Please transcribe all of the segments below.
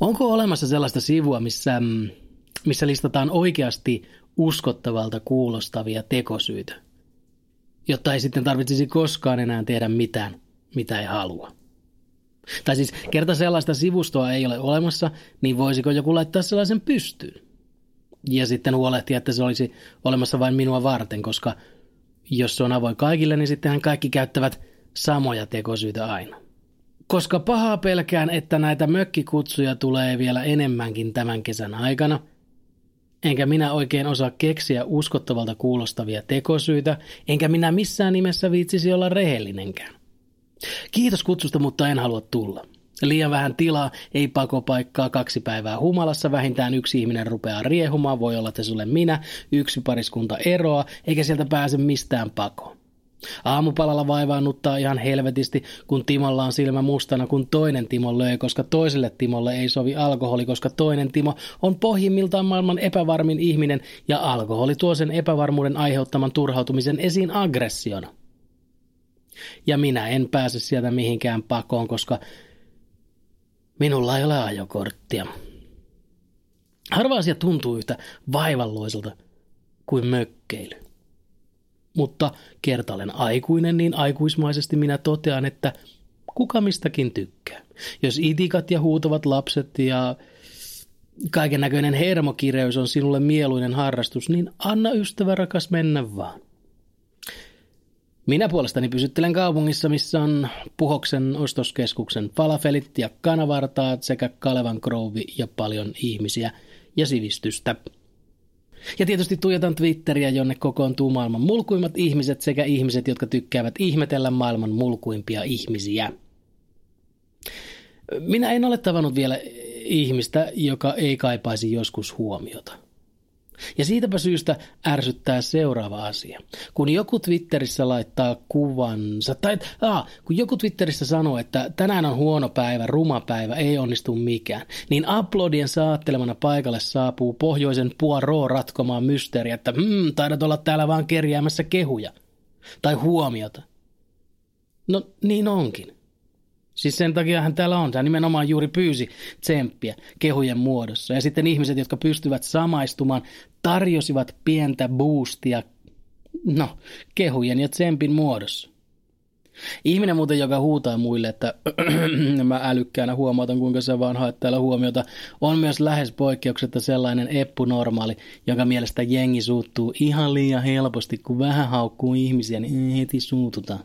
Onko olemassa sellaista sivua, missä, mm, missä listataan oikeasti uskottavalta kuulostavia tekosyitä, jotta ei sitten tarvitsisi koskaan enää tehdä mitään, mitä ei halua? Tai siis kerta sellaista sivustoa ei ole olemassa, niin voisiko joku laittaa sellaisen pystyyn? Ja sitten huolehtia, että se olisi olemassa vain minua varten, koska jos se on avoin kaikille, niin sittenhän kaikki käyttävät samoja tekosyitä aina. Koska pahaa pelkään, että näitä mökkikutsuja tulee vielä enemmänkin tämän kesän aikana, enkä minä oikein osaa keksiä uskottavalta kuulostavia tekosyitä, enkä minä missään nimessä viitsisi olla rehellinenkään. Kiitos kutsusta, mutta en halua tulla. Liian vähän tilaa, ei pakopaikkaa, kaksi päivää humalassa, vähintään yksi ihminen rupeaa riehumaan, voi olla, että sulle minä, yksi pariskunta eroa, eikä sieltä pääse mistään pakoon. Aamupalalla vaivaannuttaa ihan helvetisti, kun Timolla on silmä mustana, kun toinen Timo löi, koska toiselle Timolle ei sovi alkoholi, koska toinen Timo on pohjimmiltaan maailman epävarmin ihminen ja alkoholi tuo sen epävarmuuden aiheuttaman turhautumisen esiin aggressiona. Ja minä en pääse sieltä mihinkään pakoon, koska minulla ei ole ajokorttia. Harva asia tuntuu yhtä vaivalloiselta kuin mökkeily. Mutta kerta olen aikuinen, niin aikuismaisesti minä totean, että kuka mistäkin tykkää. Jos itikat ja huutavat lapset ja kaiken näköinen hermokireys on sinulle mieluinen harrastus, niin anna ystävä rakas mennä vaan. Minä puolestani pysyttelen kaupungissa, missä on Puhoksen ostoskeskuksen falafelit ja kanavartaat sekä Kalevan Grove ja paljon ihmisiä ja sivistystä. Ja tietysti tuijotan Twitteriä, jonne kokoontuu maailman mulkuimmat ihmiset sekä ihmiset, jotka tykkäävät ihmetellä maailman mulkuimpia ihmisiä. Minä en ole tavannut vielä ihmistä, joka ei kaipaisi joskus huomiota – ja siitäpä syystä ärsyttää seuraava asia. Kun joku Twitterissä laittaa kuvansa, tai aa, kun joku Twitterissä sanoo, että tänään on huono päivä, ruma päivä, ei onnistu mikään, niin uploadien saattelemana paikalle saapuu pohjoisen puoro ratkomaan mysteeriä, että hmm, taidat olla täällä vaan kerjäämässä kehuja. Tai huomiota. No niin onkin. Siis sen takia hän täällä on. Hän nimenomaan juuri pyysi tsemppiä kehujen muodossa. Ja sitten ihmiset, jotka pystyvät samaistumaan, tarjosivat pientä boostia, no, kehujen ja tsempin muodossa. Ihminen muuten, joka huutaa muille, että mä älykkäänä huomautan, kuinka sä vaan haet täällä huomiota, on myös lähes poikkeuksetta sellainen eppunormaali, joka mielestä jengi suuttuu ihan liian helposti, kun vähän haukkuu ihmisiä, niin heti suututaan.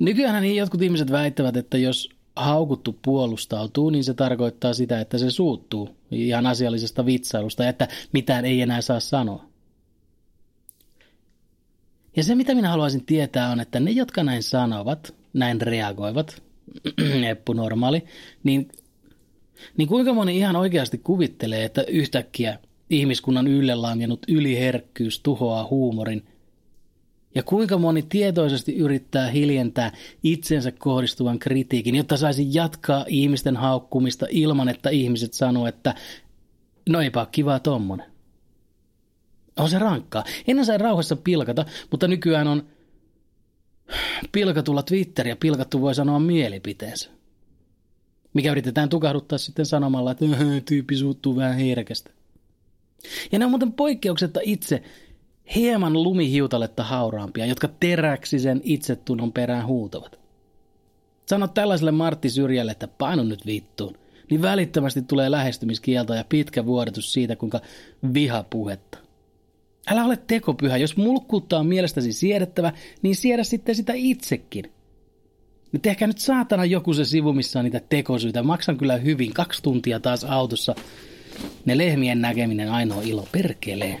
Nykyään niin jotkut ihmiset väittävät, että jos haukuttu puolustautuu, niin se tarkoittaa sitä, että se suuttuu ihan asiallisesta vitsailusta, että mitään ei enää saa sanoa. Ja se, mitä minä haluaisin tietää, on, että ne, jotka näin sanovat, näin reagoivat, eppu normaali, niin, niin kuinka moni ihan oikeasti kuvittelee, että yhtäkkiä ihmiskunnan ylle langennut yliherkkyys tuhoaa huumorin ja kuinka moni tietoisesti yrittää hiljentää itsensä kohdistuvan kritiikin, jotta saisi jatkaa ihmisten haukkumista ilman, että ihmiset sanoo, että no eipä kivaa tommonen. On se rankkaa. Ennen sai rauhassa pilkata, mutta nykyään on pilkatulla Twitter ja pilkattu voi sanoa mielipiteensä. Mikä yritetään tukahduttaa sitten sanomalla, että tyyppi suuttuu vähän herkästä. Ja ne on muuten poikkeuksetta itse hieman lumihiutaletta hauraampia, jotka teräksisen itsetunnon perään huutavat. Sano tällaiselle Martti Syrjälle, että painu nyt vittuun, niin välittömästi tulee lähestymiskielto ja pitkä vuodatus siitä, kuinka viha puhetta. Älä ole tekopyhä, jos mulkkuutta on mielestäsi siedettävä, niin siedä sitten sitä itsekin. Ja tehkää nyt saatana joku se sivu, missä on niitä tekosyitä. Maksan kyllä hyvin, kaksi tuntia taas autossa. Ne lehmien näkeminen ainoa ilo, perkelee.